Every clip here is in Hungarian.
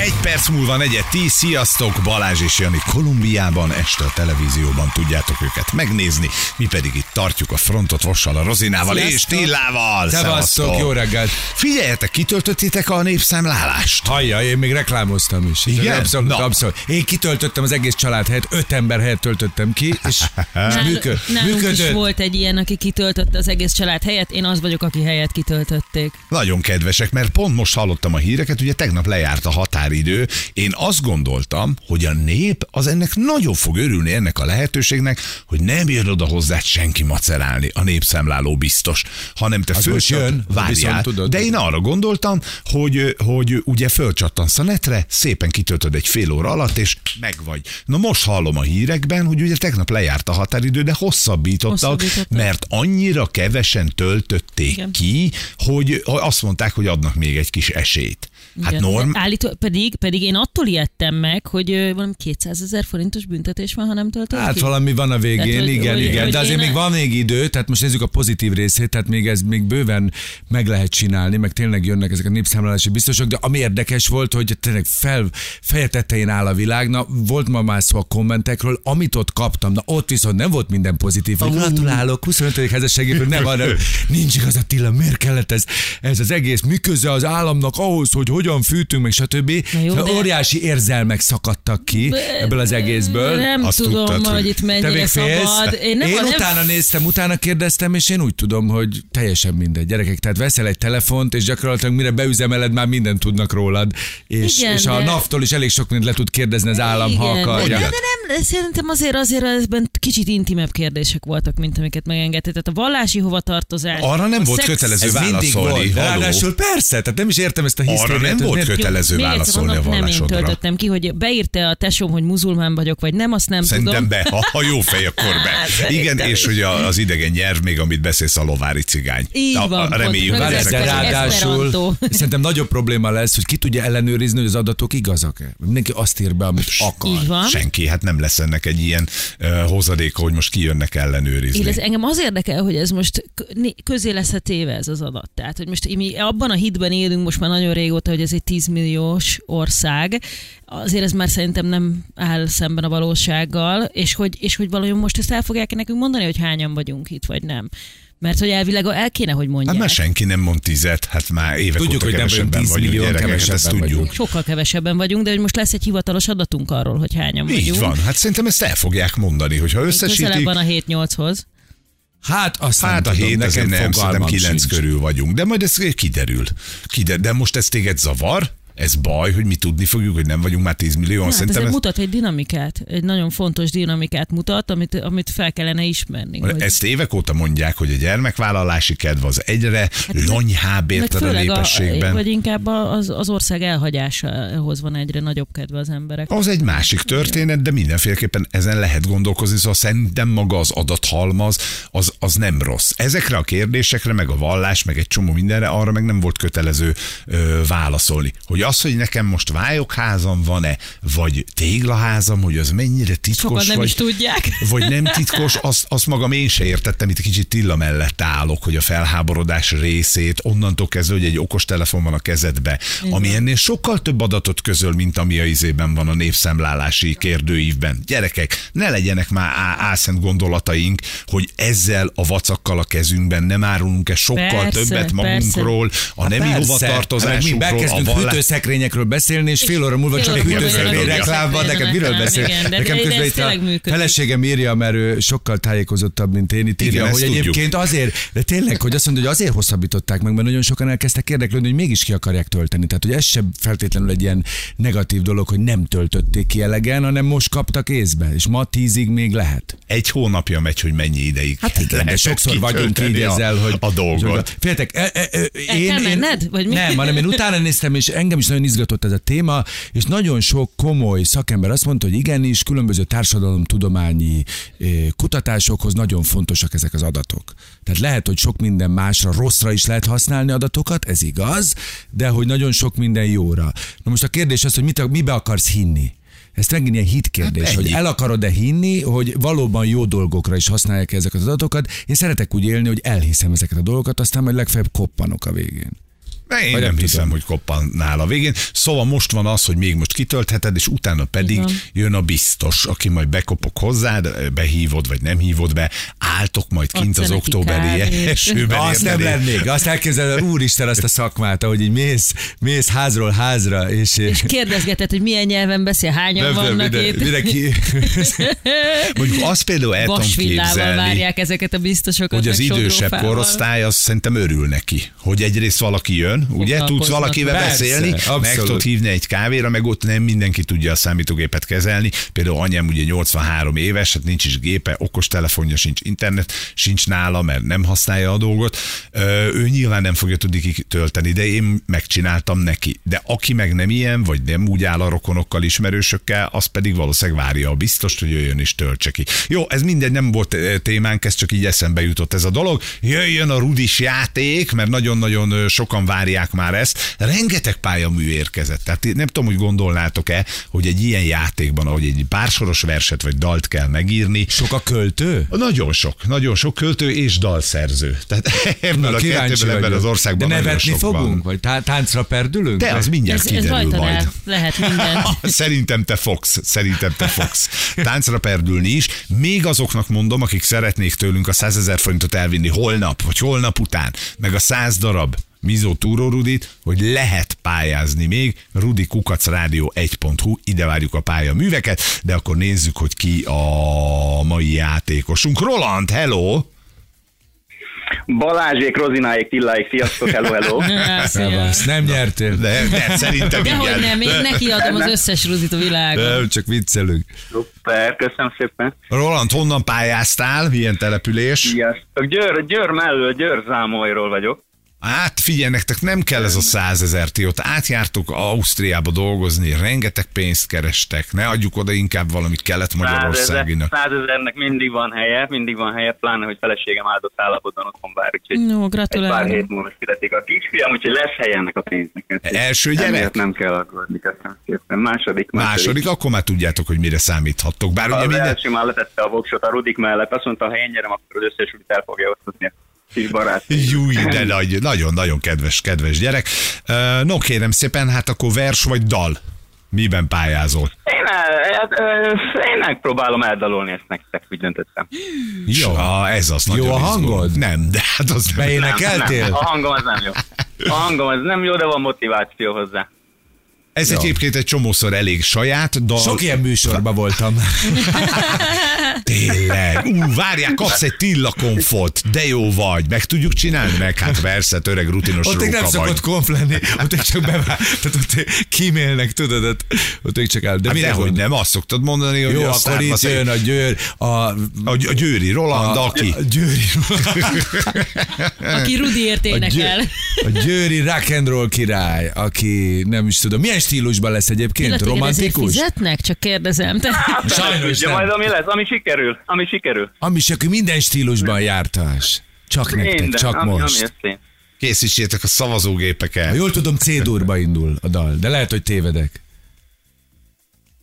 Egy perc múlva negyed tíz, sziasztok! Balázs és Jani Kolumbiában, este a televízióban tudjátok őket megnézni, mi pedig itt tartjuk a frontot Vossal, a Rozinával és Sziasztok. Tillával. Szevasztok, jó reggelt! Figyeljetek, kitöltöttétek a népszámlálást? Hallja, én még reklámoztam is. Igen? Abszolút, Na. abszolút. Én kitöltöttem az egész család helyett, öt ember helyett töltöttem ki, és, és Nál, működ, nálunk is működött. volt egy ilyen, aki kitöltötte az egész család helyett, én az vagyok, aki helyett kitöltötték. Nagyon kedvesek, mert pont most hallottam a híreket, ugye tegnap lejárt a határidő. Én azt gondoltam, hogy a nép az ennek nagyon fog örülni ennek a lehetőségnek, hogy nem jön oda hozzá senki macerálni, a népszámláló biztos, hanem te jön, várjál. tudod. De én arra gondoltam, hogy, hogy ugye fölcsattansz a netre, szépen kitöltöd egy fél óra alatt, és megvagy. Na most hallom a hírekben, hogy ugye tegnap lejárt a határidő, de hosszabbítottak, Hosszabbítottak. mert annyira kevesen töltötték Igen. ki, hogy azt mondták, hogy adnak még egy kis esélyt. Hát Igen. norm, Állító, pedig, pedig én attól ijedtem meg, hogy valami 200 ezer forintos büntetés van, ha nem töltöd Hát ki. valami van a végén, Tehát, hogy- igen, hogy- igen. hogy De azért én- még van még idő, tehát most nézzük a pozitív részét, tehát még ez még bőven meg lehet csinálni, meg tényleg jönnek ezek a népszámlálási biztosok, de ami érdekes volt, hogy tényleg fel, feje tetején áll a világ, na volt ma már szó a kommentekről, amit ott kaptam, na ott viszont nem volt minden pozitív, hogy gratulálok, 25. házasságéről, nem arra, nincs igaz Attila, miért kellett ez, ez az egész, mi köze az államnak ahhoz, hogy hogyan fűtünk, meg stb. Jó, Szóval de- Óriási érzelmek szakadtak ki ebből az egészből. Nem Azt tudom, tudtad, hogy itt mennyire szabad. Én, nem, én nem, utána néztem, utána kérdeztem, és én úgy tudom, hogy teljesen mindegy. Gyerekek, tehát veszel egy telefont, és gyakorlatilag mire beüzemeled, már mindent tudnak rólad. És, Igen, és a de- NAV-tól is elég sok mindent le tud kérdezni az állam, ha Igen, akarja. De, de nem, szerintem azért azért ezben kicsit intimebb kérdések voltak, mint amiket megengedte. Tehát a vallási hovatartozás. Arra nem a volt szex- kötelező Ez válaszolni. ráadásul persze, tehát nem is értem ezt a Arra hisztériát. nem hogy volt kötelező Még válaszolni a mondom, nem én töltöttem ki, hogy beírta a tesóm, hogy muzulmán vagyok, vagy nem, azt nem Szerintem tudom. be, ha, ha jó fej, akkor be. Hát, Igen, és hogy a- az idegen nyelv még, amit beszélsz, a lovári cigány. Így A- a- van, Reméljük, de ezek- ráadásul szerintem nagyobb probléma lesz, hogy ki tudja ellenőrizni, hogy az adatok igazak-e. Mindenki azt ír be, amit akar. Senki, hát nem lesz ennek egy ilyen uh, hozadéka, hogy most kijönnek ellenőrizni. Illetve engem az érdekel, hogy ez most közé lesz a téve ez az adat. Tehát, hogy most mi abban a hitben élünk most már nagyon régóta, hogy ez egy 10 milliós ország, azért ez már szerintem nem áll szemben a valósággal, és hogy, és hogy valójában most ezt el fogják nekünk mondani, hogy hányan vagyunk itt, vagy nem. Mert hogy elvileg el kéne, hogy mondják. Hát már senki nem mond tizet, hát már évek Tudjuk, óta hogy nem vagyunk kevesebben 10 vagyunk millióan, gyerekek, hát ezt kevesebben tudjuk. vagyunk. Sokkal kevesebben vagyunk, de hogy most lesz egy hivatalos adatunk arról, hogy hányan vagyunk. Így van, hát szerintem ezt el fogják mondani, hogyha Közelebb összesítik, van a 7-8-hoz. Hát azt Hát a nem tudom, hét nekem nem, szerintem kilenc sincs. körül vagyunk, de majd ez kiderül. Kider, de most ez téged zavar? Ez baj, hogy mi tudni fogjuk, hogy nem vagyunk már 10 millió. Hát ez Szerintem egy ez, mutat egy dinamikát, egy nagyon fontos dinamikát mutat, amit, amit fel kellene ismerni. hogy- ezt évek óta mondják, hogy a gyermekvállalási kedv az egyre Hát lonyhább népességben. vagy inkább az, az ország elhagyásához van egyre nagyobb kedve az emberek. Az egy másik történet, de mindenféleképpen ezen lehet gondolkozni, szóval szerintem maga az adathalmaz, az, az nem rossz. Ezekre a kérdésekre, meg a vallás, meg egy csomó mindenre, arra meg nem volt kötelező ö, válaszolni. Hogy az, hogy nekem most vályokházam van-e, vagy téglaházam, hogy az mennyire titkos, Sokan nem vagy, is tudják. vagy nem titkos, azt, azt magam én se értettem, itt kicsit Tilla mellett állok, hogy a felháborodás részét onnantól kezdve, hogy egy okostelefon van a kezedbe, ami ennél sokkal több adatot közöl, mint ami a izében van a népszemlálási kérdőívben. Gyerekek, ne legyenek már álszent gondolataink, hogy ezzel a vacakkal a kezünkben nem árulunk-e sokkal Persze, többet magunkról, a nemi Persze. Mi hovatartozásunkról, a bekezdünk vallás... hűtőszekrényekről beszélni, és fél óra múlva fél csak hűtőszekrény a reklám van, neked miről beszél? Nekem közben itt a feleségem írja, mert ő sokkal tájékozottabb, mint én itt írja, hogy egyébként azért, de tényleg, hogy azt mondja, hogy azért hosszabbították meg, mert nagyon sokan elkezdtek érdeklődni, hogy mégis ki akarják tölteni. Tehát, hogy ez sem feltétlenül egy ilyen negatív dolog, hogy nem töltötték ki elegen, hanem most kaptak észbe, és ma tízig még lehet. Egy hónapja megy, hogy mennyi ideig Hát igen, de sokszor vagyunk így ezzel, hogy... a dolgot. Féltek, e, e, én, én, menned? Vagy mi? Nem, hanem én utána néztem, és engem is nagyon izgatott ez a téma, és nagyon sok komoly szakember azt mondta, hogy igenis, különböző társadalomtudományi kutatásokhoz nagyon fontosak ezek az adatok. Tehát lehet, hogy sok minden másra, rosszra is lehet használni adatokat, ez igaz, de hogy nagyon sok minden jóra. Na most a kérdés az, hogy mit, mibe akarsz hinni. Ez megint ilyen hitkérdés, Hát hogy el akarod-e hinni, hogy valóban jó dolgokra is használják ezeket az adatokat. Én szeretek úgy élni, hogy elhiszem ezeket a dolgokat, aztán majd legfeljebb koppanok a végén. Én Vagy nem nem hiszem, hogy koppannál a végén. Szóval most van az, hogy még most kitöltheted, és utána pedig Igen. jön a biztos, aki majd bekopok hozzád, behívod, vagy nem hívod be, álltok majd kint Adsz az októberi esőben. Azt nem érted? lennék. Azt elképzeled, úristen, azt a szakmát, ahogy így mész, mész házról házra, és... És kérdezgeted, hogy milyen nyelven beszél, hányan Nem, nem, vannak minden- itt. mindenki, Mondjuk azt például el tudom képzelni, várják ezeket a biztosokat. hogy az idősebb korosztály, az szerintem örül neki, hogy egyrészt valaki jön, ugye, tudsz valakivel Persze, beszélni, meg abszolút. tudod hívni egy kávéra, meg ott nem mindenki tudja a számítógépet kezelni. Például anyám ugye 83 éves, hát nincs is gépe, okos telefonja sincs, internet sincs nála, mert nem használja a dolgot. Ő nyilván nem fogja tudni kitölteni, de én megcsináltam neki. De aki meg nem ilyen, vagy nem úgy áll a rokonokkal, ismerősökkel, az pedig valószínűleg várja a biztos, hogy jöjjön és töltse ki. Jó, ez minden nem volt témánk, ez csak így eszembe jutott ez a dolog. Jöjjön a Rudis játék, mert nagyon-nagyon sokan várják már ezt. Rengeteg pályamű érkezett. Tehát nem tudom, hogy gondolnátok-e, hogy egy ilyen játékban, ahogy egy pársoros verset vagy dalt kell megírni, sok a költő? nagyon sok, nagyon sok költő és dalszerző. Tehát ebből a kettőből ebben az országban De nagyon nevetni sok fogunk? Van. Vagy tá- táncra perdülünk? De az mindjárt Ez, ez kiderül rajtad majd. el. Lehet minden. Szerintem te fogsz, szerintem te fogsz. Táncra perdülni is. Még azoknak mondom, akik szeretnék tőlünk a 100 ezer forintot elvinni holnap, vagy holnap után, meg a 100 darab Mizó Túró Rudit, hogy lehet pályázni még. Rudi Kukac Rádió 1.hu, ide várjuk a pályaműveket, de akkor nézzük, hogy ki a mai játékosunk. Roland, hello! Balázsék, Rozináék, Tilláék, sziasztok, hello, hello. Szia. Szevasz, nem nyertél. De, de szerintem Dehogy igen. nem, én neki adom az összes ruzit a világon. Nem, csak viccelünk. Szuper, köszönöm szépen. Roland, honnan pályáztál? Milyen település? Sziasztok. Győr, Győr mellől, Győr Zámolyról vagyok. Hát figyelj, nektek nem kell ez a százezer, ti ott átjártok Ausztriába dolgozni, rengeteg pénzt kerestek, ne adjuk oda inkább valamit kelet-magyarországinak. Százezernek mindig van helye, mindig van helye, pláne, hogy feleségem áldott állapotban otthon vár, úgyhogy No, egy pár gratulálok. hét múlva születik a kisfiam, úgyhogy lesz helye ennek a pénznek. Úgyhogy Első gyerek? emiatt nem kell aggódni, köszönöm szépen. Második, Második, akkor már tudjátok, hogy mire számíthattok. Bár ugye Az minden... első már letette a voksot a Rudik mellett, azt mondta, ha én nyerem, akkor az összes el fogja osztani a kis barát. Júj, de nagy, nagyon-nagyon kedves, kedves gyerek. No kérem szépen, hát akkor vers vagy dal? Miben pályázol? Én, el, hát, én megpróbálom eldalolni ezt nektek, úgy döntöttem. Jó. Ah, ez az Jó a hangod? Nem, de hát az. Beénekeltél? Nem, a hangom az nem jó. A hangom az nem jó, de van motiváció hozzá. Ez egyébként egy csomószor elég saját dal. Sok ilyen műsorban voltam. Tényleg. Ú, várják, kapsz egy tillakonfot, de jó vagy. Meg tudjuk csinálni? Meg hát persze, öreg rutinos Ott még nem vagy. szokott konf lenni, ott még csak bevár, tehát ott kímélnek, tudod, ott, ott még csak el. De Hát dehogy nem, azt szoktad mondani, hogy Jó, a akkor itt jön a győr, a, a, a Győri Roland, a, aki. a győri, Aki Rudiért a, énekel. győ, a győri rock and roll király, aki nem is tudom, milyen stílusban lesz egyébként? Romantikus? fizetnek? Csak kérdezem. Te... Sajnos nem. majd, ami lesz, ami sikerül, ami sikerül. Ami csak minden stílusban jártás. Csak nektek, Minden, csak ami, most. Ami. Készítsétek a szavazógépeket. Ha jól tudom, C-durba indul a dal, de lehet, hogy tévedek.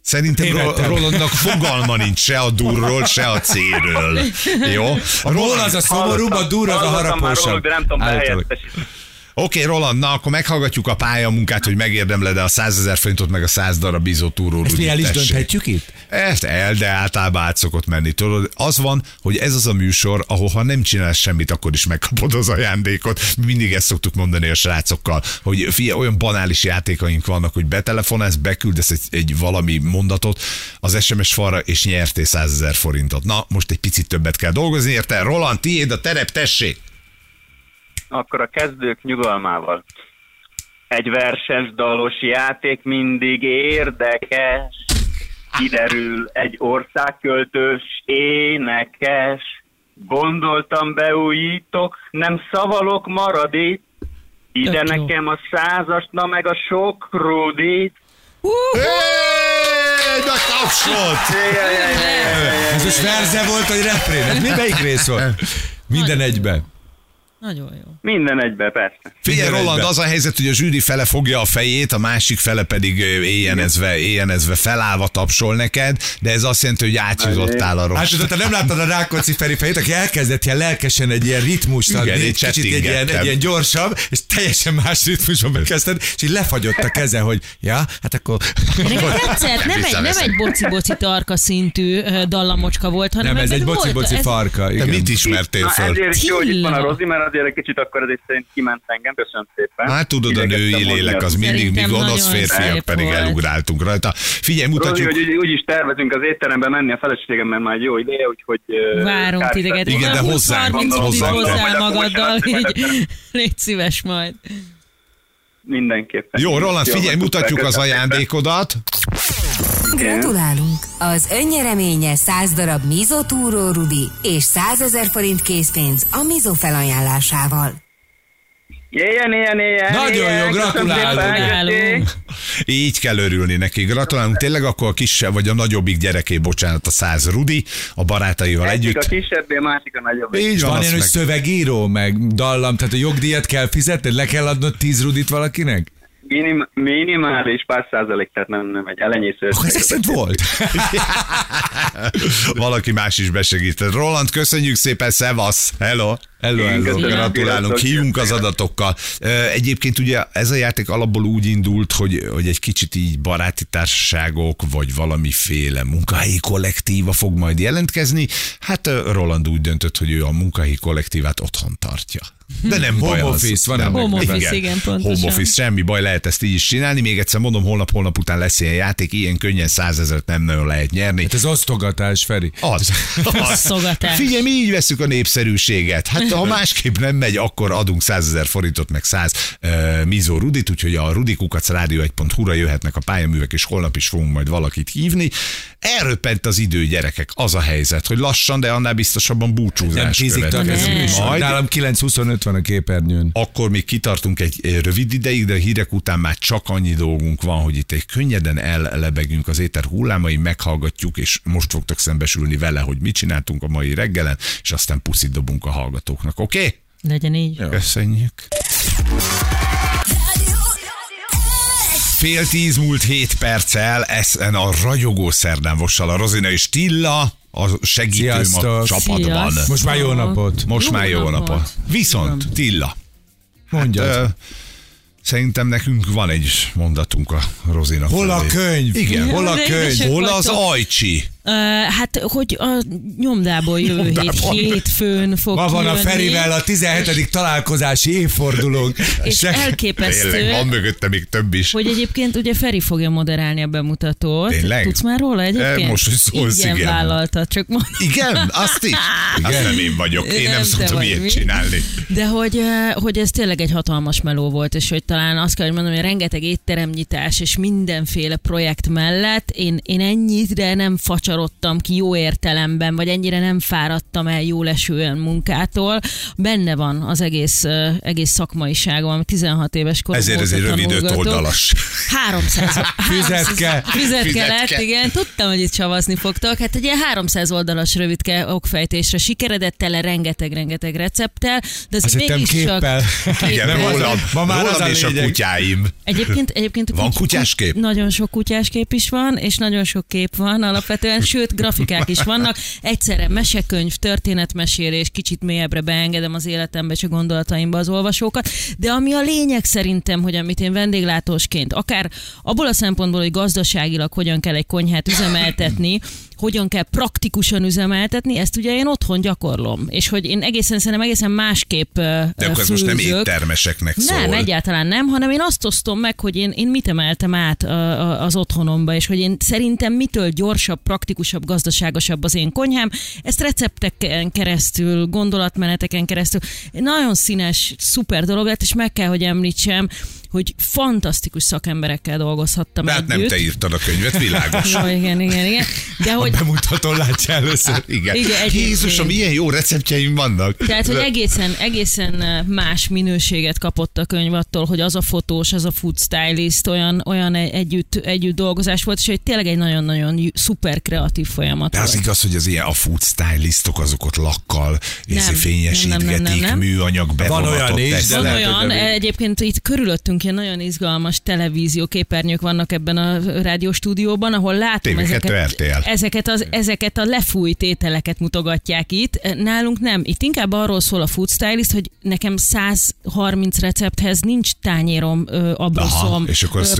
Szerintem Ro-. Rolandnak fogalma nincs se a durról, se a C-ről. Jó? A ról az a szomorúbb, a dur az a már harapósabb. róluk, de nem tudom. Oké, okay, Roland, na akkor meghallgatjuk a pályamunkát, hogy megérdemled a 100 ezer forintot, meg a 100 darab bizó túró Ezt mi el is dönthetjük itt? Ezt el, de általában át szokott menni. Tudod, az van, hogy ez az a műsor, ahol ha nem csinálsz semmit, akkor is megkapod az ajándékot. Mi Mindig ezt szoktuk mondani a srácokkal, hogy fia, olyan banális játékaink vannak, hogy betelefonálsz, beküldesz egy, egy valami mondatot az SMS falra, és nyertél 100 ezer forintot. Na, most egy picit többet kell dolgozni, érte? Roland, tiéd a terep, tessék! Akkor a kezdők nyugalmával. Egy verses dalos játék mindig érdekes. Kiderül egy országköltős énekes. Gondoltam beújítok, nem szavalok maradék. Ide Tök jó. nekem a százast, na meg a sok rudit. Hey, de tapsot! Ez most verze volt, vagy refrén? Ez mi melyik rész volt? Minden egyben. Nagyon jó. Minden egybe, persze. Figyelj, Minden Roland, egybe. az a helyzet, hogy a zsűri fele fogja a fejét, a másik fele pedig éjjenezve, éjjenezve felállva tapsol neked, de ez azt jelenti, hogy átjutottál a Hát rossz. tudod, te nem láttad a Rákóczi Feri fejét, aki elkezdett ilyen lelkesen egy ilyen ritmust adni, én kicsit egy ilyen, egy ilyen gyorsabb, és teljesen más ritmusban kezdted, és így lefagyott a keze, hogy ja, hát akkor... Tetszett, nem egy, nem egy boci-boci tarka szintű dallamocska volt, hanem Nem, ez egy boci-boci farka. Te Igen. mit ismertél Na, föl? ezért jó, hogy itt van a. Rozi, mert azért egy kicsit akkor ez szerint kiment engem. Köszönöm szépen. Hát tudod, a Igyekeztem női lélek az mindig, mi gonosz férfiak pedig volt. elugráltunk rajta. Figyelj, Rozi, mutatjuk. hogy úgy, úgy is tervezünk az étterembe menni a feleségemmel már egy jó ideje, úgyhogy... Várunk kár- titeket. Igen, de hozzánk, 30 hozzánk. hozzá magaddal, így légy szíves majd. Mindenképpen. Jó, Roland, figyelj, mutatjuk az ajándékodat. Gratulálunk! Az önnyereménye 100 darab Mizo Túró Rudi és 100 ezer forint készpénz a Mizo felajánlásával. Éljen, éljen, éljen! Nagyon jó, éljen, köszönöm gratulálunk. Gratulálunk. Így kell örülni neki. Gratulálunk. Tényleg akkor a kisebb vagy a nagyobbik gyereké, bocsánat, a száz Rudi, a barátaival Egyik együtt. a kisebbé, a másik a nagyobb. Így van, van ilyen, hogy meg. szövegíró, meg dallam, tehát a jogdíjat kell fizetned, le kell adnod 10 rudit valakinek? Minim, minimális pár százalék, tehát nem, nem egy elenyésző. Akkor ezek szerint volt. Valaki más is besegített. Roland, köszönjük szépen, szevasz! Hello! Hello, hello. Gratulálunk, hívunk az adatokkal. Egyébként ugye ez a játék alapból úgy indult, hogy, hogy egy kicsit így baráti társaságok, vagy valamiféle munkahelyi kollektíva fog majd jelentkezni. Hát Roland úgy döntött, hogy ő a munkahelyi kollektívát otthon tartja. De nem Home baj az. office, van Nem, Home office, igen, pontosan. Home office, semmi baj, lehet ezt így is csinálni. Még egyszer mondom, holnap-holnap után lesz ilyen játék, ilyen könnyen százezeret nem nagyon lehet nyerni. Hát ez osztogatás, Feri. Az. az. Osztogatás. Figyelj, mi így veszük a népszerűséget. Hát ha másképp nem megy, akkor adunk 100 ezer forintot, meg 100 uh, Mizó Rudit, úgyhogy a rudikukac rádió 1.hu-ra jöhetnek a pályaművek, és holnap is fogunk majd valakit hívni. Elröppent az idő, gyerekek. Az a helyzet, hogy lassan, de annál biztosabban búcsúzás Nem következik. Majd Nálam 9.25 van a képernyőn. akkor még kitartunk egy rövid ideig, de a hírek után már csak annyi dolgunk van, hogy itt egy könnyeden ellebegünk az éter hullámai, meghallgatjuk, és most fogtok szembesülni vele, hogy mit csináltunk a mai reggelen, és aztán puszit dobunk a hallgatóknak, oké? Okay? Legyen így. Köszönjük. Fél tíz múlt hét perccel, ezen a ragyogó szerdán vossal a Rozina és Tilla, a segítőm a Sziasztok. csapatban. Sziasztok. Most már jó napot. Most Jó már jó napot. napot. Viszont, Tilla, Mondjad. Ö, Szerintem nekünk van egy mondatunk a Rozina Hol a felé. könyv? Igen. Hol a könyv? Hol az ajcsi? Uh, hát, hogy a nyomdából jövő hét hétfőn fog Ma van a Ferivel a 17. találkozási évfordulónk. és Se- elképesztő, Tényleg, van mögötte még több is. hogy egyébként ugye Feri fogja moderálni a bemutatót. Tényleg? Tudsz már róla egyébként? Eh, most, hogy szólsz, igen. igen. vállalta, csak mondom. Igen, azt is. Azt nem én vagyok. Én nem, Nem szoktam ilyet mi. csinálni. De hogy, eh, hogy ez tényleg egy hatalmas meló volt, és hogy talán azt kell, hogy mondom, hogy rengeteg étteremnyitás és mindenféle projekt mellett én, én ennyire nem facsarodtam ki jó értelemben, vagy ennyire nem fáradtam el jól esően munkától. Benne van az egész, egész szakmaiságom, ami 16 éves korom Ezért ez egy rövid öt oldalas. 300. Füzetke. Füzetke lett, igen. Tudtam, hogy itt csavazni fogtok. Hát egy ilyen 300 oldalas rövidke okfejtésre sikeredett tele rengeteg-rengeteg recepttel, de hittem mégis csak... képpel. Igen, Képpel. rólam, Ma már az rólam a és a lényeg. kutyáim. Egyébként, egyébként Van kuty- kutyáskép? Nagyon sok kutyáskép is van, és nagyon sok kép van alapvetően, sőt, grafikák is vannak. Egyszerre mesekönyv, történetmesélés, kicsit mélyebbre beengedem az életembe és a gondolataimba az olvasókat, de ami a lényeg szerintem, hogy amit én vendéglátósként, akár abból a szempontból, hogy gazdaságilag hogyan kell egy konyhát üzemeltetni, hogyan kell praktikusan üzemeltetni, ezt ugye én otthon gyakorlom. És hogy én egészen szerintem egészen másképp De akkor ez most nem éttermeseknek szól. Nem, egyáltalán nem, hanem én azt osztom meg, hogy én, én mit emeltem át az otthonomba, és hogy én szerintem mitől gyorsabb, praktikusabb, gazdaságosabb az én konyhám. Ezt recepteken keresztül, gondolatmeneteken keresztül. Nagyon színes, szuper dolog lett, és meg kell, hogy említsem, hogy fantasztikus szakemberekkel dolgozhattam De hát nem te írtad a könyvet, világos. Jó, igen, igen, igen. De hogy, Bemutatón látja először. Igen. Igen. Jézusom, milyen jó receptjeim vannak. Tehát, hogy egészen, egészen más minőséget kapott a könyv attól, hogy az a fotós, az a food stylist, olyan, olyan egy- együtt, együtt dolgozás volt, és hogy tényleg egy nagyon-nagyon szuper kreatív folyamat De az volt. igaz, hogy az ilyen a food stylistok azok ott lakkal, és Nem, fényesítgetik, nem, nem, nem, nem. műanyag bevonatot olyan is. Van lehet, olyan, egyébként itt körülöttünk ilyen nagyon izgalmas televízió képernyők vannak ebben a rádióstúdióban, ahol látom TV2 ezeket, ezeket, az, ezeket a lefújt ételeket mutogatják itt. Nálunk nem. Itt inkább arról szól a food stylist, hogy nekem 130 recepthez nincs tányérom, abroszom,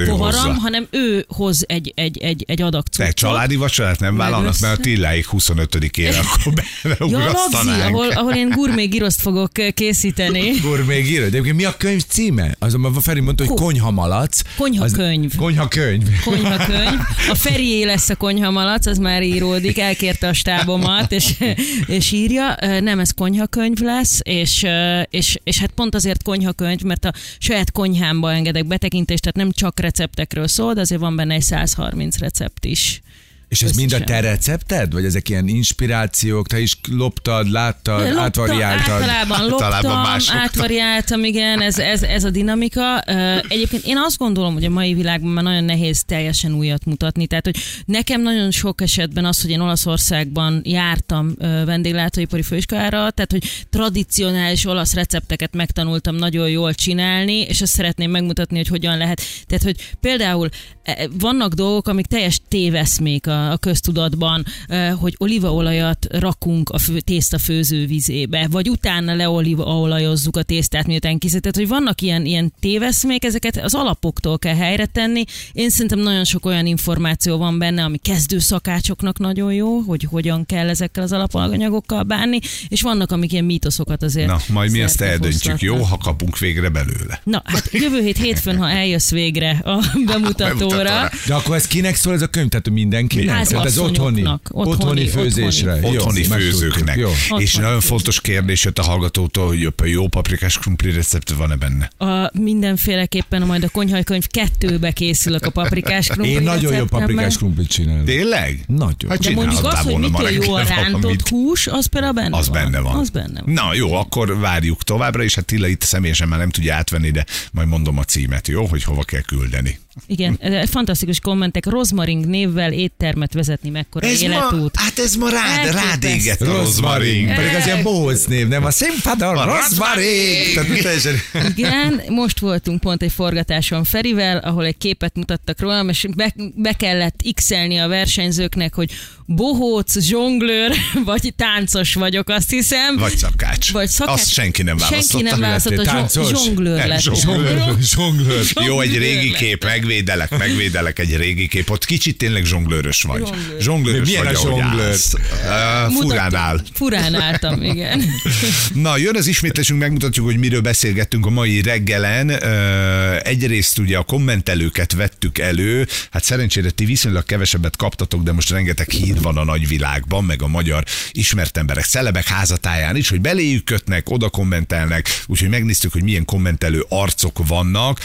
poharam, hanem ő hoz egy, egy, egy, egy adag cuccot. családi vacsorát nem vállalnak, mert a Tilláig 25-ére akkor Ja, Lagzi, beugrasztanánk. ahol, ahol én gurmé giroszt fogok készíteni. Még írod. De mi a könyv címe? Azonban Feri mondta, hogy Ko- konyhamalac. Konyhakönyv. Konyhakönyv. konyhakönyv. A Ferié lesz a konyhamalac, az már íródik, elkérte a stábomat, és, és írja. Nem, ez konyhakönyv lesz, és, és, és hát pont azért konyhakönyv, mert a saját konyhámba engedek betekintést, tehát nem csak receptekről szól, de azért van benne egy 130 recept is. És ez mind a te recepted? Vagy ezek ilyen inspirációk? Te is loptad, láttad, Loptam, átvariáltad? Általában Általában loptam, másoktól. átvariáltam, igen, ez, ez, ez a dinamika. Egyébként én azt gondolom, hogy a mai világban már nagyon nehéz teljesen újat mutatni. Tehát, hogy nekem nagyon sok esetben az, hogy én Olaszországban jártam vendéglátóipari főiskolára, tehát, hogy tradicionális olasz recepteket megtanultam nagyon jól csinálni, és azt szeretném megmutatni, hogy hogyan lehet. Tehát, hogy például e, vannak dolgok, amik teljes téveszmék a, a köztudatban, e, hogy olívaolajat rakunk a fő, tészta főzővizébe, vagy utána leolívaolajozzuk a tésztát, miután. Tehát, hogy vannak ilyen, ilyen téveszmék, ezeket az alapoktól kell helyre tenni. Én szerintem nagyon sok olyan információ van benne, ami kezdő szakácsoknak nagyon jó, hogy hogyan kell ezekkel az alapanyagokkal bánni, és vannak, amik ilyen mítoszokat azért Na, majd mi ezt eldöntjük, jó, ha kapunk végre belőle. Na, hát jövő hét hétfőn, ha eljössz végre a bemutatóra, Bemutatóra. De akkor ez kinek szól ez a könyv? Tehát mindenki? Hát Tehát ez otthoni, otthoni, Otthoni, főzésre. otthoni. Jó, Otthoni főzőknek. Jó. És Otthoni nagyon főzők. fontos kérdés jött a hallgatótól, hogy jobb- jó paprikás krumpli recept van-e benne? a mindenféleképpen majd a konyhajkönyv kettőbe készülök a paprikás krumpli Én nagyon jó paprikás krumplit csinálok. Tényleg? Nagyon. Hát De mondjuk az, hogy mitől jó a rántott hús, az például benne Az van. benne van. Az benne van. Na jó, akkor várjuk továbbra, és hát Tilla itt személyesen már nem tudja átvenni, de majd mondom a címet, jó, hogy hova kell küldeni. Igen, ez fantasztikus kommentek. Rozmaring névvel éttermet vezetni, mekkora életút. hát ez ma rád, rád égett a Rozmarin. rozmarin. Pedig az ilyen bohóc név, nem? A színpadon Rozmarin. Tehát teljesen... Igen, most voltunk pont egy forgatáson Ferivel, ahol egy képet mutattak rólam, és be, be kellett x a versenyzőknek, hogy bohóc, zsonglőr, vagy táncos vagyok, azt hiszem. Vagy szakács. Vagy szakács. Azt senki nem választotta. Senki nem választotta, táncos? zsonglőr Nem, lett. zsonglőr. Zsonglőr. Jó, egy régi kép, megvédelek, megvédelek egy régi kép. Ott kicsit tényleg zsonglőrös vagy. Zsonglőr. Zsonglőrös Milyen vagy, a zsonglőr? állsz. Uh. Furán áll. Furán álltam, igen. Na, jön az ismétlésünk, megmutatjuk, hogy miről beszélgettünk a mai reggelen. Ö, Egyrészt ugye a kommentelőket vettük elő, hát szerencsére ti viszonylag kevesebbet kaptatok, de most rengeteg hír van a nagyvilágban, meg a magyar ismert emberek, szelebek házatáján is, hogy beléjük kötnek, oda kommentelnek, úgyhogy megnéztük, hogy milyen kommentelő arcok vannak,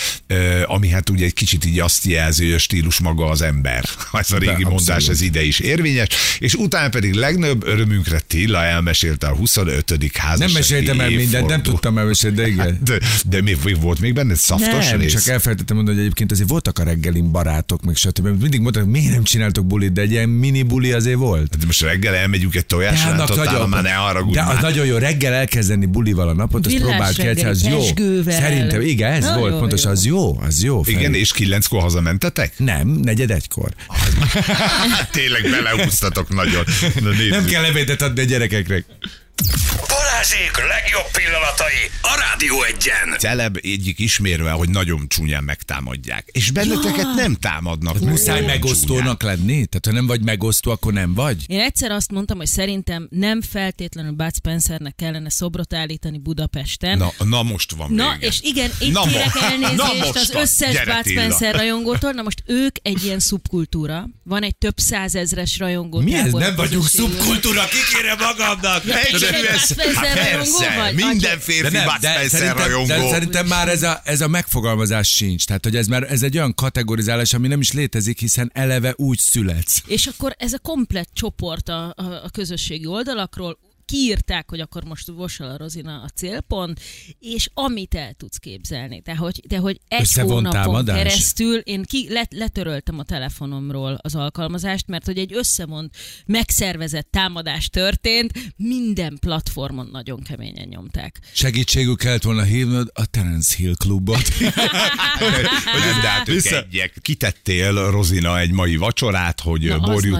ami hát ugye egy kicsit így azt jelzi, hogy a stílus maga az ember. Ez a régi abszolút. mondás, ez ide is érvényes, és utána pedig legnagyobb örömünkre Tilla elmesélte a 25. házassági Nem meséltem el mindent, nem tudtam elmesélni, de igen. De, de mi volt még benne szaftos Nem, rész? csak elfelejtettem mondani, hogy egyébként azért voltak a reggelin barátok, meg stb. Mindig mondták, hogy miért nem csináltok bulit, de egy ilyen mini buli azért volt. De most reggel elmegyünk egy totál, már ne haragudj de az nagyon jó, reggel elkezdeni bulival a napot, azt próbált ki egyszer, az jó. Szerintem, igen, ez Na, volt jó, pontos, jó. az jó, az jó. Igen, és kilenckor hazamentetek? Nem, negyed egykor. Tényleg beleúsztatok nagyon. Na. Nem kell ebédet adni a gyerekeknek. Balázsék legjobb pillanatai a Rádió egyen. Celeb egyik ismérve, hogy nagyon csúnyán megtámadják. És benneteket nem támadnak. meg Muszáj megosztónak lenni? Tehát ha nem vagy megosztó, akkor nem vagy? Én egyszer azt mondtam, hogy szerintem nem feltétlenül Bud Spencernek kellene szobrot állítani Budapesten. Na, na most van Na, vége. és igen, itt Na kérek mo- elnézést az összes Gyere, Bud. Spencer rajongótól. Na most ők egy ilyen szubkultúra. Van egy több százezres rajongó. Mi ez? Nem vagyunk szubkultúra, kikére magamnak! Bud Spencer rajongó vagy? minden férfi Bud Spencer szerintem, de szerintem már ez a, ez a megfogalmazás sincs. Tehát, hogy ez már ez egy olyan kategorizálás, ami nem is létezik, hiszen eleve úgy születsz. És akkor ez a komplett csoport a, a, a közösségi oldalakról kiírták, hogy akkor most Vosala Rozina a célpont, és amit el tudsz képzelni. Tehát, hogy, de hogy egy hónapon támadás? keresztül én ki, let, letöröltem a telefonomról az alkalmazást, mert hogy egy összevont, megszervezett támadás történt, minden platformon nagyon keményen nyomták. Segítségük kellett volna hívnod a Terence Hill klubot. Nem, de hát ők Vissza- egyek. Kitettél, Rozina, egy mai vacsorát, hogy Na, borjú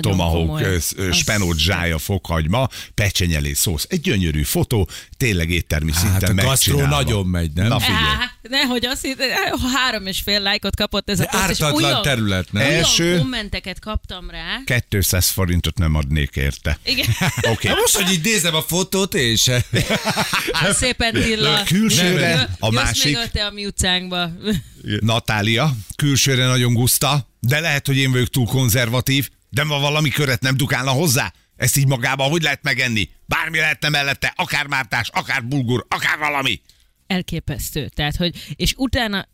spenót zsája, fokhagyma, pecsenyelé szósz. Egy gyönyörű fotó, tényleg éttermi Hát szinten a gasztró nagyon megy, nem? Na figyelj. Á, nehogy azt hitt, három és fél lájkot kapott ez a De poszt, és ártatlan olyan, terület, nem? Első- kommenteket kaptam rá. 200 forintot nem adnék érte. Igen. Oké. Okay. Na most, hogy így nézem a fotót, én se. Hát szépen Tilla. Külsőre Jössz a még másik, te a mi utcánkba. Natália, külsőre nagyon guszta, de lehet, hogy én vagyok túl konzervatív, de ma valami köret nem dukálna hozzá. Ezt így magában hogy lehet megenni? Bármi lehetne mellette, akár mártás, akár bulgur, akár valami. Elképesztő. Tehát, hogy, és utána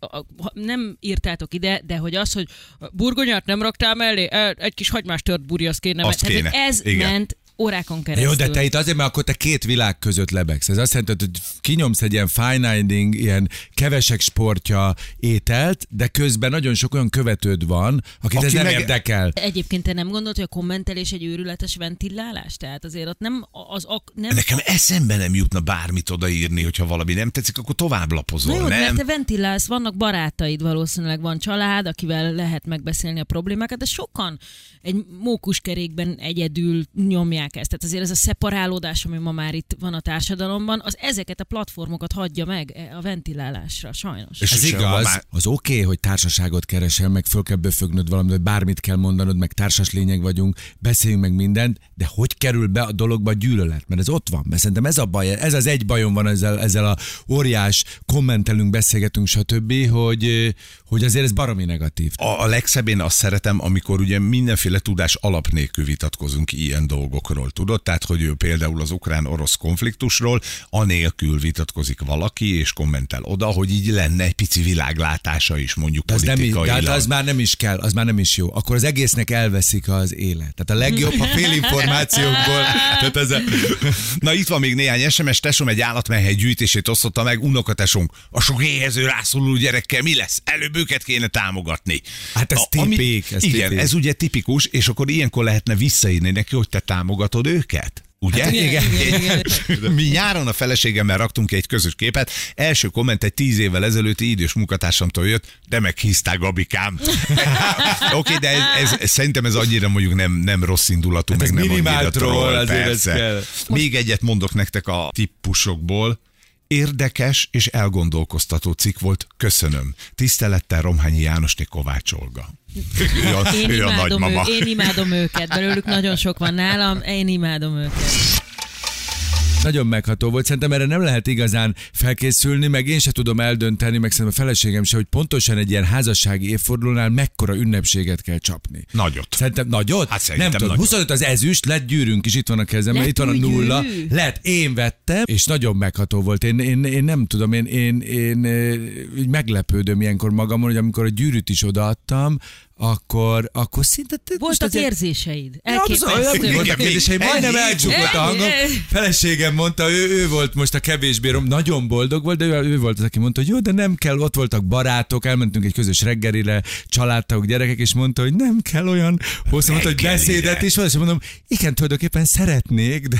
nem írtátok ide, de hogy az, hogy burgonyát nem raktál mellé, el- egy kis hagymás tört burja, az kéne. Azt Tehát, kéne. ez Igen. ment órákon keresztül. Jó, de te itt azért, mert akkor te két világ között lebegsz. Ez azt jelenti, hogy kinyomsz egy ilyen fine dining, ilyen kevesek sportja ételt, de közben nagyon sok olyan követőd van, akit Aki ez nem meg- érdekel. Egyébként te nem gondolod, hogy a kommentelés egy őrületes ventillálás? Tehát azért ott nem az ak- nem Nekem eszembe nem jutna bármit odaírni, hogyha valami nem tetszik, akkor tovább Na lapozol, jó, mert nem? te ventilálsz, vannak barátaid, valószínűleg van család, akivel lehet megbeszélni a problémákat, de sokan egy mókuskerékben egyedül nyomják ezt. Tehát azért ez a szeparálódás, ami ma már itt van a társadalomban, az ezeket a platformokat hagyja meg e, a ventilálásra, sajnos. És Ez igaz, már- az oké, okay, hogy társaságot keresel, meg föl kell böfögnöd valamit, vagy bármit kell mondanod, meg társas lényeg vagyunk, beszéljünk meg mindent, de hogy kerül be a dologba a gyűlölet? Mert ez ott van, mert szerintem ez a baj, ez az egy bajom van ezzel, ezzel a óriás kommentelünk, beszélgetünk, stb., hogy, hogy azért ez baromi negatív. A, a legszebb én azt szeretem, amikor ugye mindenféle tudás alap nélkül vitatkozunk ilyen dolgokról, tudod? Tehát, hogy ő például az ukrán-orosz konfliktusról anélkül vitatkozik valaki, és kommentel oda, hogy így lenne egy pici világlátása is mondjuk De az, nem, de politikailag. hát az már nem is kell, az már nem is jó. Akkor az egésznek elveszik az élet. Tehát a legjobb, ha fél információkból, tehát ez a, Na itt van még néhány SMS, tesom egy állatmenhely gyűjtését osztotta meg, unokatesunk. A sok éhező rászoruló gyerekkel mi lesz? Előbb őket kéne támogatni. Hát ez A- tipik, ez igen, tipik. ez ugye tipikus, és akkor ilyenkor lehetne visszaírni neki, hogy te támogatod őket. Ugye? Hát igen, igen, igen. Mi nyáron a feleségemmel raktunk egy közös képet. Első komment egy tíz évvel ezelőtti idős munkatársamtól jött, de meghízták Gabikám. Oké, okay, de ez, ez, szerintem ez annyira mondjuk nem, nem rossz indulatú, Hát meg nem annyira troll, persze. Még egyet mondok nektek a típusokból. Érdekes és elgondolkoztató cikk volt, köszönöm. Tisztelettel Romhányi Jánosné Kovács Olga. Ő a, Én ő a imádom, ő, nagymama. én imádom őket, belőlük nagyon sok van nálam, én imádom őket. Nagyon megható volt. Szerintem erre nem lehet igazán felkészülni, meg én se tudom eldönteni, meg szerintem a feleségem se, hogy pontosan egy ilyen házassági évfordulónál mekkora ünnepséget kell csapni. Nagyot. Szerintem nagyot? Hát szerintem nem tudom. nagyot. 25 az ezüst, lett gyűrünk is itt van a Lett itt van a nulla. Lett, én vettem, és nagyon megható volt. Én, én, én nem tudom, én, én, én, én meglepődöm ilyenkor magamon, hogy amikor a gyűrűt is odaadtam, akkor, akkor szinte... most Voltak azért- érzéseid. Elképesztő. Voltak kérdéseim, majdnem elcsukott a hangom. Feleségem mondta, ő, ő volt most a kevésbé rom, nagyon boldog volt, de ő, ő volt az, aki mondta, hogy jó, de nem kell, ott voltak barátok, elmentünk egy közös reggelire, családtagok, gyerekek, és mondta, hogy nem kell olyan hosszú, mondta, hogy beszédet is van, és mondom, igen, tulajdonképpen szeretnék, de,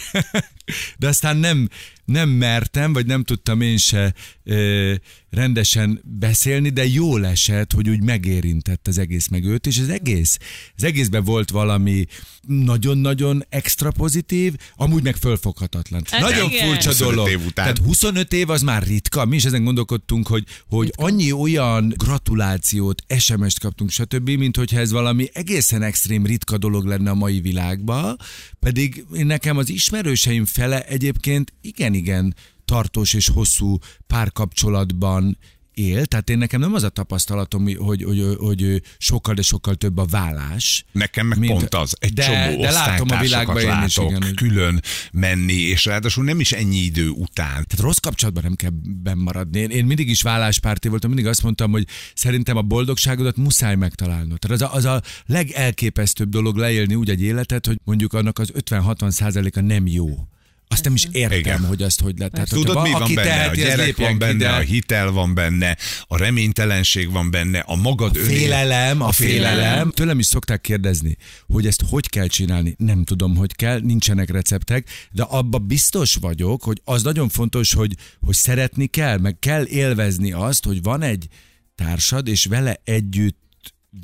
de aztán nem, nem mertem, vagy nem tudtam én se ö, rendesen beszélni, de jól esett, hogy úgy megérintett az egész meg őt, és az egész, az egészben volt valami nagyon-nagyon extra pozitív, amúgy meg fölfoghatatlan. Hát nagyon igen. furcsa 25 dolog. év után. Tehát 25 év az már ritka. Mi is ezen gondolkodtunk, hogy, hogy annyi olyan gratulációt, SMS-t kaptunk, stb., mint hogyha ez valami egészen extrém ritka dolog lenne a mai világban, pedig nekem az ismerőseim fele egyébként igen-igen tartós és hosszú párkapcsolatban él, tehát én nekem nem az a tapasztalatom, hogy, hogy, hogy, sokkal, de sokkal több a vállás. Nekem meg Mint- pont az. Egy de- csomó de látom a világban én is, igen, hogy- külön menni, és ráadásul nem is ennyi idő után. Tehát rossz kapcsolatban nem kell benn maradni. Én, én mindig is válláspárti voltam, mindig azt mondtam, hogy szerintem a boldogságodat muszáj megtalálnod. Tehát az a, az a legelképesztőbb dolog leélni úgy egy életet, hogy mondjuk annak az 50-60 százaléka nem jó. Azt nem is értem, Igen. hogy azt hogy lehet. Tehát, Tudod, mi van benne? A teheti, az gyerek lépjen van ki, benne, de a hitel van benne, a reménytelenség van benne, a magad a félelem, a félelem. Tőlem is szokták kérdezni, hogy ezt hogy kell csinálni. Nem tudom, hogy kell, nincsenek receptek, de abba biztos vagyok, hogy az nagyon fontos, hogy, hogy szeretni kell, meg kell élvezni azt, hogy van egy társad, és vele együtt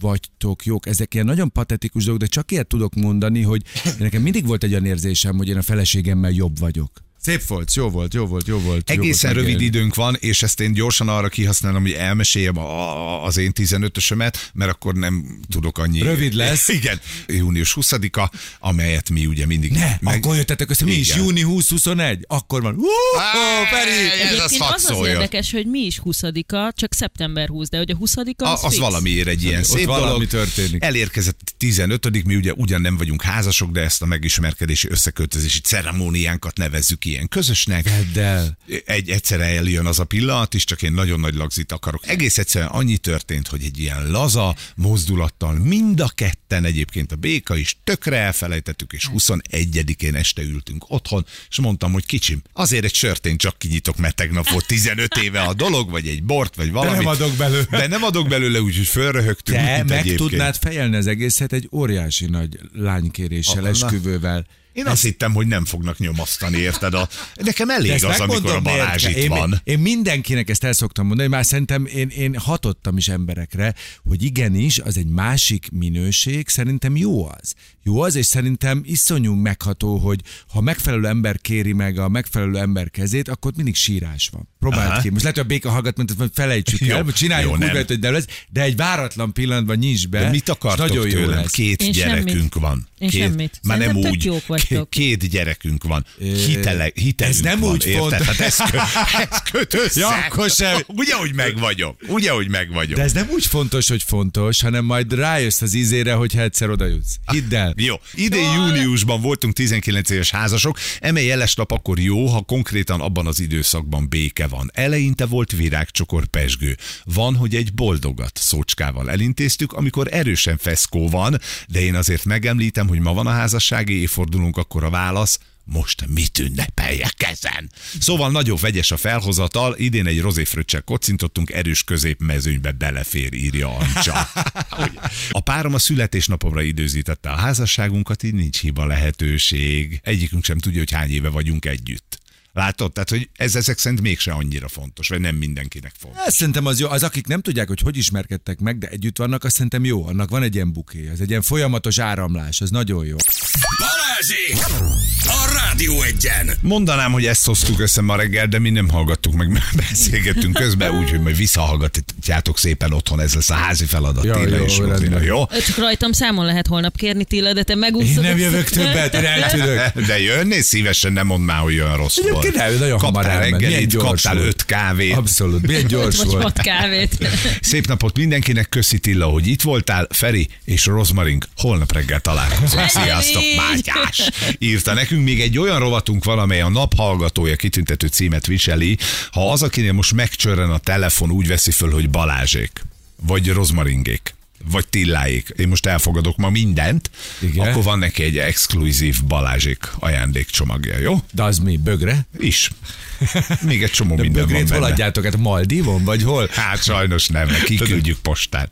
vagytok jók. Ezek ilyen nagyon patetikus dolgok, de csak ilyet tudok mondani, hogy nekem mindig volt egy olyan érzésem, hogy én a feleségemmel jobb vagyok. Szép volt, jó volt, jó volt, jó volt. jó Egészen volt rövid időnk van, és ezt én gyorsan arra kihasználom, hogy elmeséljem a, az én 15-ösömet, mert akkor nem tudok annyi. Rövid lesz. Igen. Június 20-a, amelyet mi ugye mindig. Ne, meg... akkor jöttetek össze, mi is, júni 20-21, akkor van. Á, Feri! ez az az az érdekes, hogy mi is 20-a, csak szeptember 20, de hogy a 20 az, az valamiért egy ilyen szép valami dolog. történik. Elérkezett 15 mi ugye ugyan nem vagyunk házasok, de ezt a megismerkedési összeköltözési ceremóniánkat nevezzük ilyen közösnek. Vedd el. Egy egyszerre eljön az a pillanat is, csak én nagyon nagy lagzit akarok. Egész egyszerűen annyi történt, hogy egy ilyen laza mozdulattal mind a ketten egyébként a béka is tökre elfelejtettük, és 21-én este ültünk otthon, és mondtam, hogy kicsim, azért egy sört én csak kinyitok, mert tegnap volt 15 éve a dolog, vagy egy bort, vagy valamit. nem adok belőle. De nem adok belőle, úgyhogy fölröhögtünk. Te meg egyébként. tudnád fejelni az egészet egy óriási nagy lánykéréssel, Ahol, na. Én azt hittem, hogy nem fognak nyomasztani, érted? A... Nekem De elég az, amikor a Balázs itt én, van. Én mindenkinek ezt el szoktam mondani, már szerintem én, én hatottam is emberekre, hogy igenis, az egy másik minőség, szerintem jó az. Jó az, és szerintem iszonyú megható, hogy ha megfelelő ember kéri meg a megfelelő ember kezét, akkor ott mindig sírás van. Próbáld Aha. ki. Most lehet, hogy a béka hallgat, mint hogy felejtsük Jó, el, csináljuk jó, úgy, hogy nem lesz, de egy váratlan pillanatban nyisd be. De mit akartok nagyon jó tőlem? lesz. Két Én gyerekünk semmit. van. Én két, semmit. Már nem úgy. Vagytok. Két gyerekünk van. Hitele, hitelünk ez nem van, úgy érted? font- Hát ez, kö, ez köt össze. Ja, akkor sem. Ugye, hogy meg vagyok. Ugye, hogy meg vagyok. De ez nem úgy fontos, hogy fontos, hanem majd rájössz az ízére, hogyha egyszer oda jutsz. Hidd el. Jó, idén júniusban voltunk 19 éves házasok, eme jeles nap akkor jó, ha konkrétan abban az időszakban béke van. Eleinte volt virágcsokor pesgő. Van, hogy egy boldogat szócskával elintéztük, amikor erősen feszkó van, de én azért megemlítem, hogy ma van a házassági évfordulónk, akkor a válasz, most mit ünnepeljek ezen? Szóval nagyon vegyes a felhozatal, idén egy rozéfröccsel kocintottunk, erős középmezőnybe belefér, írja Ancsa. A párom a születésnapomra időzítette a házasságunkat, így nincs hiba lehetőség. Egyikünk sem tudja, hogy hány éve vagyunk együtt. Látod? Tehát, hogy ez ezek szerint mégse annyira fontos, vagy nem mindenkinek fontos. Ez szerintem az jó. Az, akik nem tudják, hogy hogy ismerkedtek meg, de együtt vannak, azt szerintem jó. Annak van egy ilyen buké. Ez egy ilyen folyamatos áramlás. Ez nagyon jó. Balázsék! A Rádió egyen! Mondanám, hogy ezt hoztuk össze ma reggel, de mi nem hallgattuk meg, mert beszélgettünk közben, úgyhogy majd visszahallgatjátok szépen otthon, ez lesz a házi feladat. Ja, Tilla jó, és rendben. jó? Csak rajtam számon lehet holnap kérni, Tilla, de te megúszod. Én nem jövök többet, eltűnök. De jönnél szívesen, nem mondd már, hogy olyan rossz volt. Egyébként nagyon hamar kaptál. Milyen reggelit, kaptál volt. öt kávét. Abszolút. Milyen gyors Vagy volt. kávét. Szép napot mindenkinek, köszi Tilla, hogy itt voltál. Feri és Rozmarink, holnap reggel találkozunk. Sziasztok, így. Mátyás! Írta nekünk még egy olyan rovatunk van, amely a naphallgatója kitüntető címet viseli. Ha az, akinél most megcsörren a telefon, úgy veszi föl, hogy Balázsék, vagy Rozmaringék vagy Tilláék. Én most elfogadok ma mindent, Igen. akkor van neki egy exkluzív Balázsék ajándékcsomagja, jó? De az mi? Bögre? Is. Még egy csomó De minden van bögrét hol benne. adjátok? Hát Maldivon, vagy hol? Hát sajnos nem, kiküldjük postán.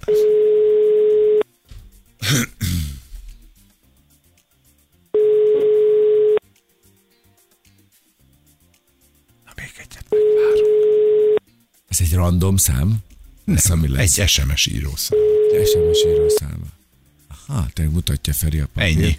Ez egy random szám? Ez ami lesz. Egy SMS írószám. SMS írószáma. Aha, te mutatja Feri a papírt. Ennyi.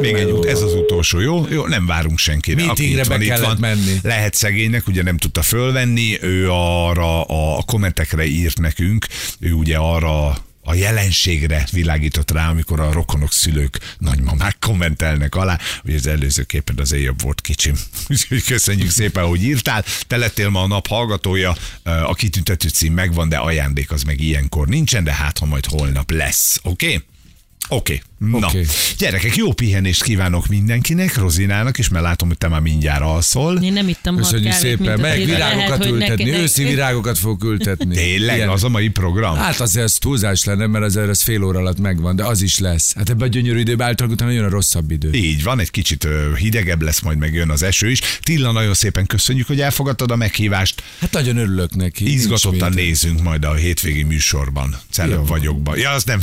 Még egy út, ez az utolsó, jó? Jó, nem várunk senkire. Meetingre be kellett van. menni. Lehet szegénynek, ugye nem tudta fölvenni, ő arra a kommentekre írt nekünk, ő ugye arra a jelenségre világított rá, amikor a rokonok, szülők, nagymamák kommentelnek alá, hogy az előző képen azért jobb volt kicsim. Úgyhogy köszönjük szépen, hogy írtál. Te lettél ma a nap hallgatója, a kitüntető cím megvan, de ajándék az meg ilyenkor nincsen, de hát ha majd holnap lesz. Oké? Okay? Oké, okay. Na. Oké. Gyerekek, jó pihenést kívánok mindenkinek, Rozinának, és mert látom, hogy te már mindjárt alszol. Én nem ittam Köszönjük szépen, meg. Lehet, virágokat hogy ültetni, neki- őszi virágokat fog ültetni. Tényleg, Ilyen. az a mai program? Hát azért az túlzás lenne, mert azért az fél óra alatt megvan, de az is lesz. Hát ebben a gyönyörű időben általában utána jön a rosszabb idő. Így van, egy kicsit hidegebb lesz, majd megjön az eső is. Tilla, nagyon szépen köszönjük, hogy elfogadtad a meghívást. Hát nagyon örülök neki. Izgatottan nézünk majd a hétvégi műsorban. Celeb Jó. vagyokban. Ja, az nem.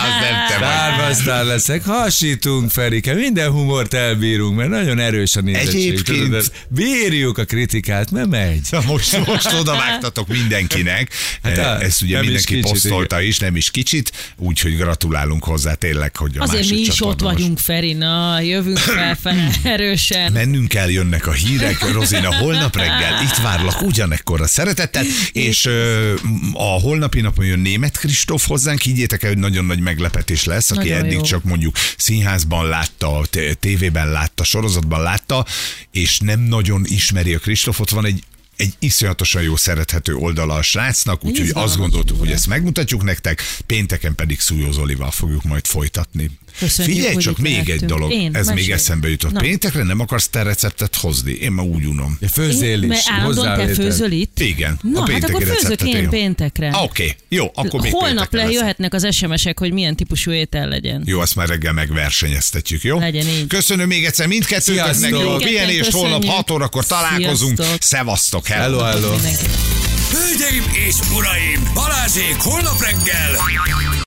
Az nem te leszek, hasítunk, Ferike, minden humort elbírunk, mert nagyon erős a nézettség. Egyébként- tudod, Bírjuk a kritikát, mert megy. Na, Most, most oda vágtatok mindenkinek. Hát, á, Ezt ugye nem is mindenki kicsit, posztolta is, nem is kicsit, úgyhogy gratulálunk hozzá tényleg, hogy a Azért mi másik is ott vagyunk, Feri, na, jövünk felfele erősen. Mennünk kell, jönnek a hírek. Rozina, holnap reggel itt várlak ugyanekkor a szeretettel, és ö, a holnapi napon jön német Kristóf hozzánk, higgyétek el, hogy nagyon nagy meglepetés lesz, aki Nagyon eddig jó. csak mondjuk színházban látta, tévében látta, sorozatban látta, és nem nagyon ismeri a Kristófot, van egy egy iszonyatosan jó szerethető oldala a srácnak, úgyhogy azt gondoltuk, hogy ezt megmutatjuk nektek, pénteken pedig Szújó Zolival fogjuk majd folytatni. Köszönjük, Figyelj csak, még egy lehettünk. dolog, Én? ez még Mesélj. eszembe jutott. Na. Péntekre nem akarsz te receptet hozni? Én már úgy unom. Ja, Főzzél is, Mert állandóan te főzöl itt? Igen, Na, hát akkor főzök én én. péntekre. Ah, Oké, jó, akkor még Holnap jöhetnek az SMS-ek, hogy milyen típusú étel legyen. Jó, azt már reggel megversenyeztetjük, jó? Legyen így. Köszönöm még egyszer mindkettőtöknek, jó pihenést, holnap köszönjük. 6 órakor találkozunk. Sziasztok. Szevasztok, hello. Hello. Hölgyeim és uraim, Balázsék holnap reggel